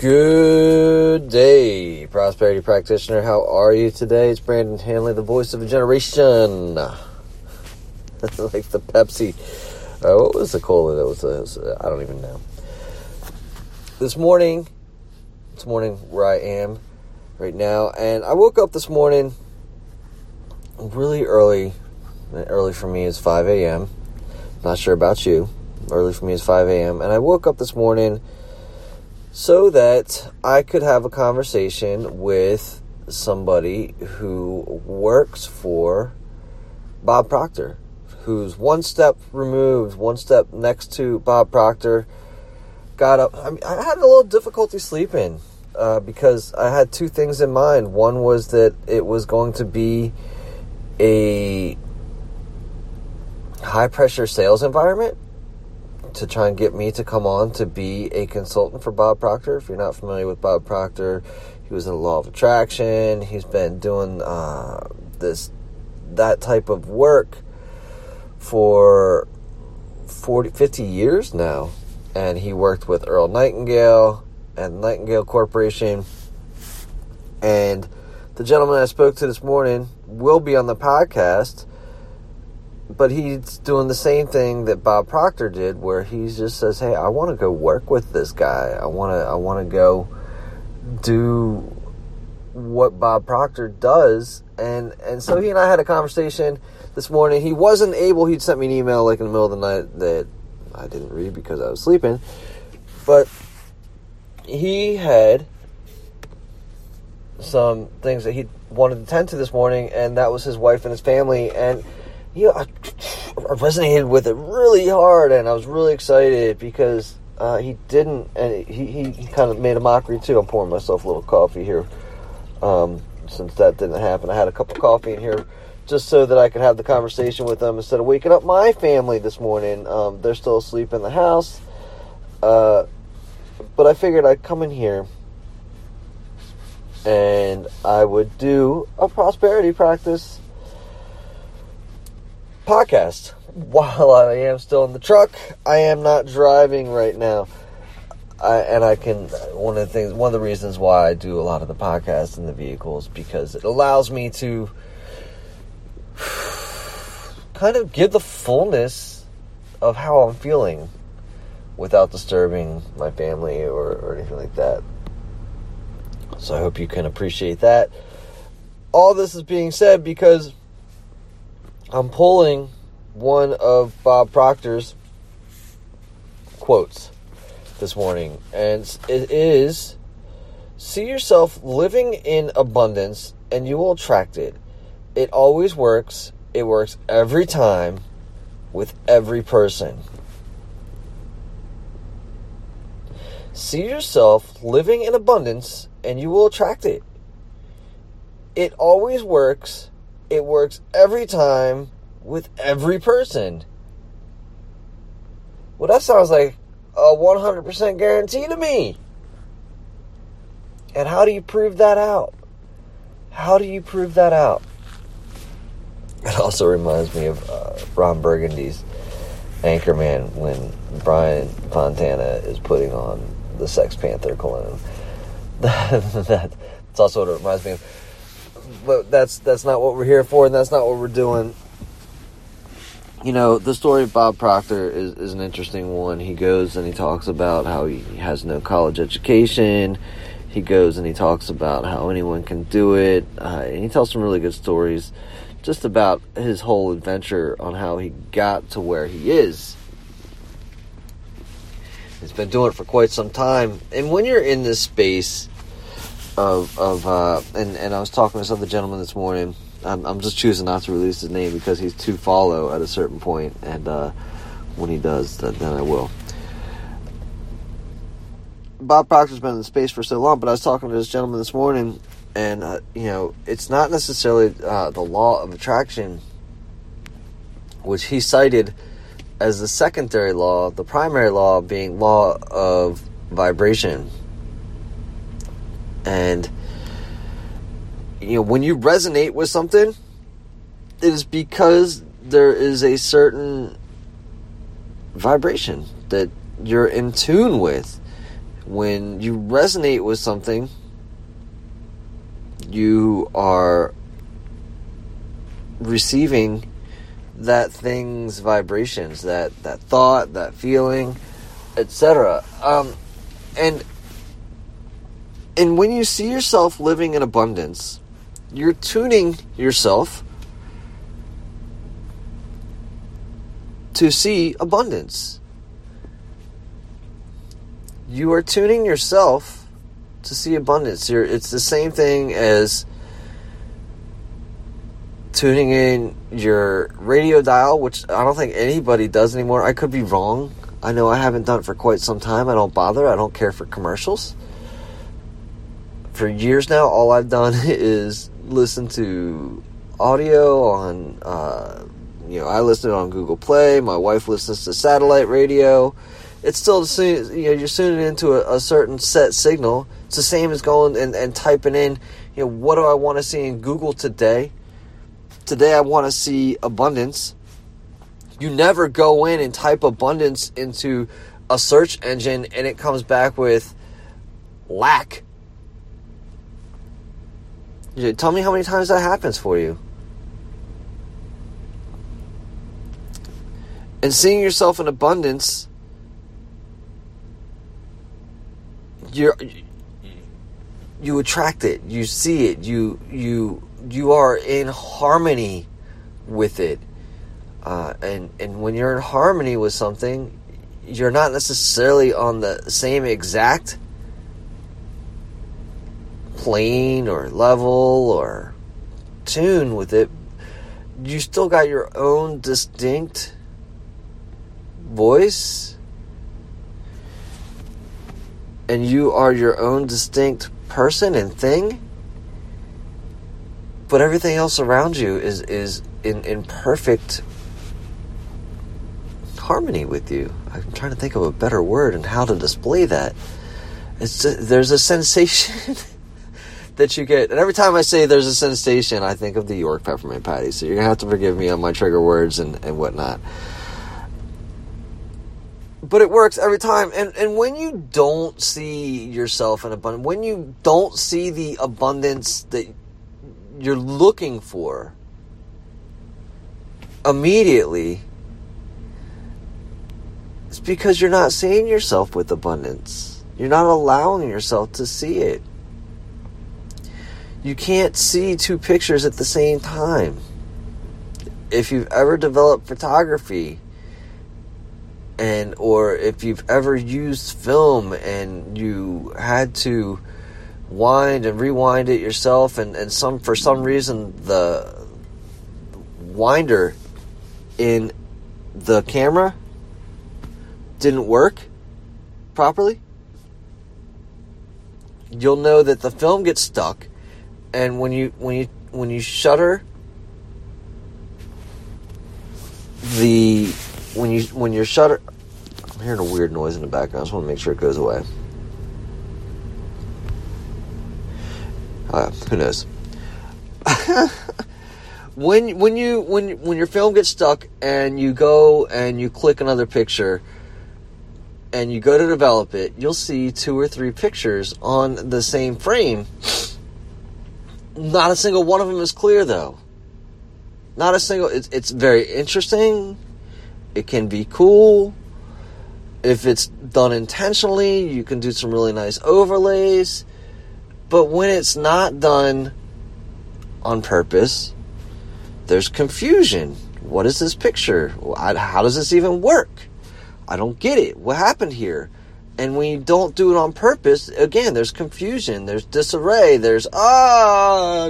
Good day, prosperity practitioner. How are you today? It's Brandon Hanley, the voice of a generation. like the Pepsi. Uh, what was the cola that was, uh, uh, I don't even know. This morning, this morning where I am right now, and I woke up this morning really early. Early for me is 5 a.m. Not sure about you. Early for me is 5 a.m. And I woke up this morning so that I could have a conversation with somebody who works for Bob Proctor, who's one step removed, one step next to Bob Proctor. Got up. I, mean, I had a little difficulty sleeping uh, because I had two things in mind. One was that it was going to be a high pressure sales environment to try and get me to come on to be a consultant for Bob Proctor. If you're not familiar with Bob Proctor, he was in Law of Attraction. He's been doing uh, this that type of work for 40, 50 years now, and he worked with Earl Nightingale and Nightingale Corporation. And the gentleman I spoke to this morning will be on the podcast but he's doing the same thing that Bob Proctor did, where he just says, "Hey, I want to go work with this guy. I want to. I want to go do what Bob Proctor does." And and so he and I had a conversation this morning. He wasn't able. He'd sent me an email like in the middle of the night that I didn't read because I was sleeping, but he had some things that he wanted to tend to this morning, and that was his wife and his family, and you know, I, resonated with it really hard, and I was really excited because uh, he didn't, and he, he, he, kind of made a mockery too. I'm pouring myself a little coffee here. Um, since that didn't happen, I had a cup of coffee in here just so that I could have the conversation with them instead of waking up my family this morning. Um, they're still asleep in the house. Uh, but I figured I'd come in here and I would do a prosperity practice podcast while I am still in the truck. I am not driving right now. I, and I can one of the things one of the reasons why I do a lot of the podcast in the vehicles because it allows me to kind of give the fullness of how I'm feeling without disturbing my family or, or anything like that. So I hope you can appreciate that. All this is being said because I'm pulling one of Bob Proctor's quotes this morning, and it is See yourself living in abundance, and you will attract it. It always works, it works every time with every person. See yourself living in abundance, and you will attract it. It always works it works every time with every person. Well, that sounds like a 100% guarantee to me. And how do you prove that out? How do you prove that out? It also reminds me of uh, Ron Burgundy's Anchorman when Brian Fontana is putting on the Sex Panther cologne. that, that's also what it reminds me of but that's that's not what we're here for, and that's not what we're doing. You know, the story of Bob Proctor is, is an interesting one. He goes and he talks about how he has no college education. He goes and he talks about how anyone can do it. Uh, and he tells some really good stories just about his whole adventure on how he got to where he is. He's been doing it for quite some time. And when you're in this space, of of uh, and and I was talking to some other gentleman this morning. I'm, I'm just choosing not to release his name because he's too follow at a certain point, and uh, when he does, then, then I will. Bob Proctor's been in the space for so long, but I was talking to this gentleman this morning, and uh, you know, it's not necessarily uh, the law of attraction, which he cited as the secondary law, the primary law being law of vibration and you know, when you resonate with something, it is because there is a certain vibration that you're in tune with. when you resonate with something, you are receiving that thing's vibrations, that that thought, that feeling, etc. Um, and and when you see yourself living in abundance, you're tuning yourself to see abundance. You are tuning yourself to see abundance. You're, it's the same thing as tuning in your radio dial, which I don't think anybody does anymore. I could be wrong. I know I haven't done it for quite some time. I don't bother. I don't care for commercials. For years now, all I've done is listen to audio on, uh, you know, I listen on Google Play. My wife listens to satellite radio. It's still you know, you're tuning into a, a certain set signal. It's the same as going and, and typing in, you know, what do I want to see in Google today? Today I want to see abundance. You never go in and type abundance into a search engine and it comes back with lack. Tell me how many times that happens for you. And seeing yourself in abundance, you're you attract it, you see it, you you you are in harmony with it. Uh, and and when you're in harmony with something, you're not necessarily on the same exact plane or level or tune with it. You still got your own distinct voice, and you are your own distinct person and thing but everything else around you is is in in perfect harmony with you. I'm trying to think of a better word and how to display that. It's just, there's a sensation that you get, and every time I say there's a sensation, I think of the York peppermint patty. So you're gonna have to forgive me on my trigger words and and whatnot. But it works every time, and and when you don't see yourself in abundance, when you don't see the abundance that you're looking for immediately, it's because you're not seeing yourself with abundance. You're not allowing yourself to see it. You can't see two pictures at the same time. If you've ever developed photography, and or if you've ever used film and you had to wind and rewind it yourself and, and some for some reason the winder in the camera didn't work properly you'll know that the film gets stuck and when you when you when you shutter the when you when you're shutter I'm hearing a weird noise in the background I just want to make sure it goes away Uh, who knows? when when you when when your film gets stuck and you go and you click another picture and you go to develop it, you'll see two or three pictures on the same frame. Not a single one of them is clear though. Not a single. It's it's very interesting. It can be cool. If it's done intentionally, you can do some really nice overlays but when it's not done on purpose, there's confusion. What is this picture? How does this even work? I don't get it. What happened here? And when you don't do it on purpose, again, there's confusion, there's disarray, there's, ah,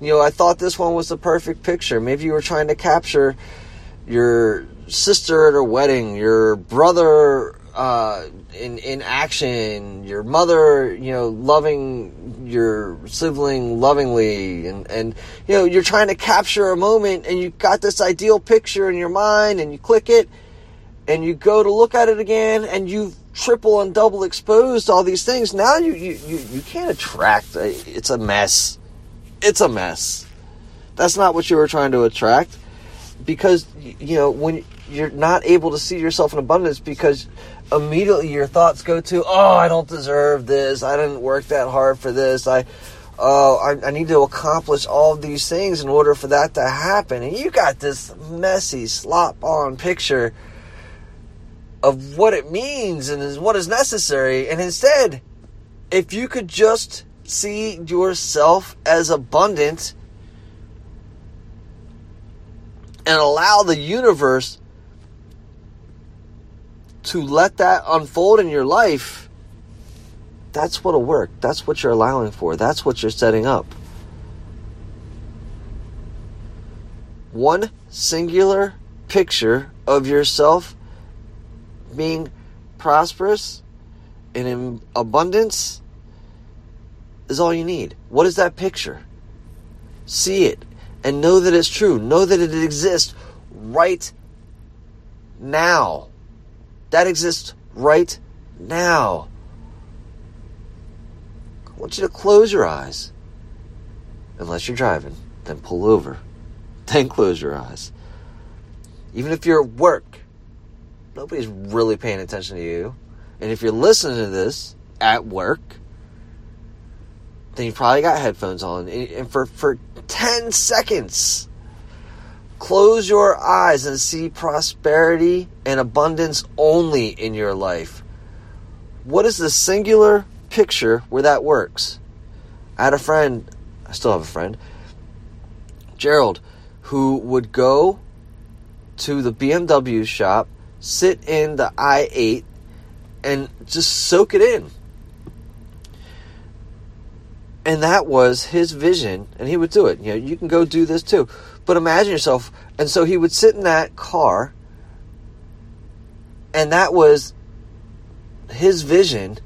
you know, I thought this one was the perfect picture. Maybe you were trying to capture your sister at her wedding, your brother uh, in in action, your mother, you know, loving your sibling lovingly, and and you know, you're trying to capture a moment, and you got this ideal picture in your mind, and you click it, and you go to look at it again, and you've triple and double exposed all these things. Now you you you, you can't attract. It's a mess. It's a mess. That's not what you were trying to attract, because you know when you're not able to see yourself in abundance because immediately your thoughts go to, oh, I don't deserve this. I didn't work that hard for this. I, oh, I, I need to accomplish all these things in order for that to happen. And you got this messy, slop on picture of what it means and is what is necessary. And instead, if you could just see yourself as abundant and allow the universe to let that unfold in your life, that's what'll work. That's what you're allowing for. That's what you're setting up. One singular picture of yourself being prosperous and in abundance is all you need. What is that picture? See it and know that it's true. Know that it exists right now. That exists right now. I want you to close your eyes. Unless you're driving, then pull over. Then close your eyes. Even if you're at work, nobody's really paying attention to you. And if you're listening to this at work, then you probably got headphones on. And for, for 10 seconds, close your eyes and see prosperity and abundance only in your life. What is the singular picture where that works? I had a friend, I still have a friend, Gerald, who would go to the BMW shop, sit in the i8, and just soak it in and that was his vision, and he would do it. You know, you can go do this too. But imagine yourself, and so he would sit in that car, and that was his vision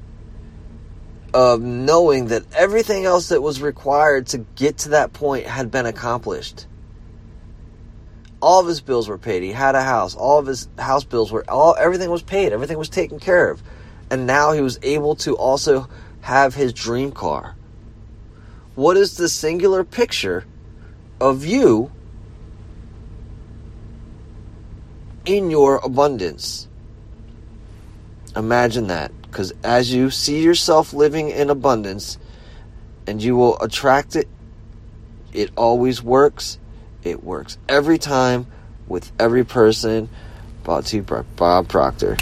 of knowing that everything else that was required to get to that point had been accomplished. All of his bills were paid. He had a house. All of his house bills were all everything was paid. Everything was taken care of. And now he was able to also have his dream car what is the singular picture of you in your abundance? Imagine that. Because as you see yourself living in abundance and you will attract it, it always works. It works every time with every person. Brought to you by Bob Proctor.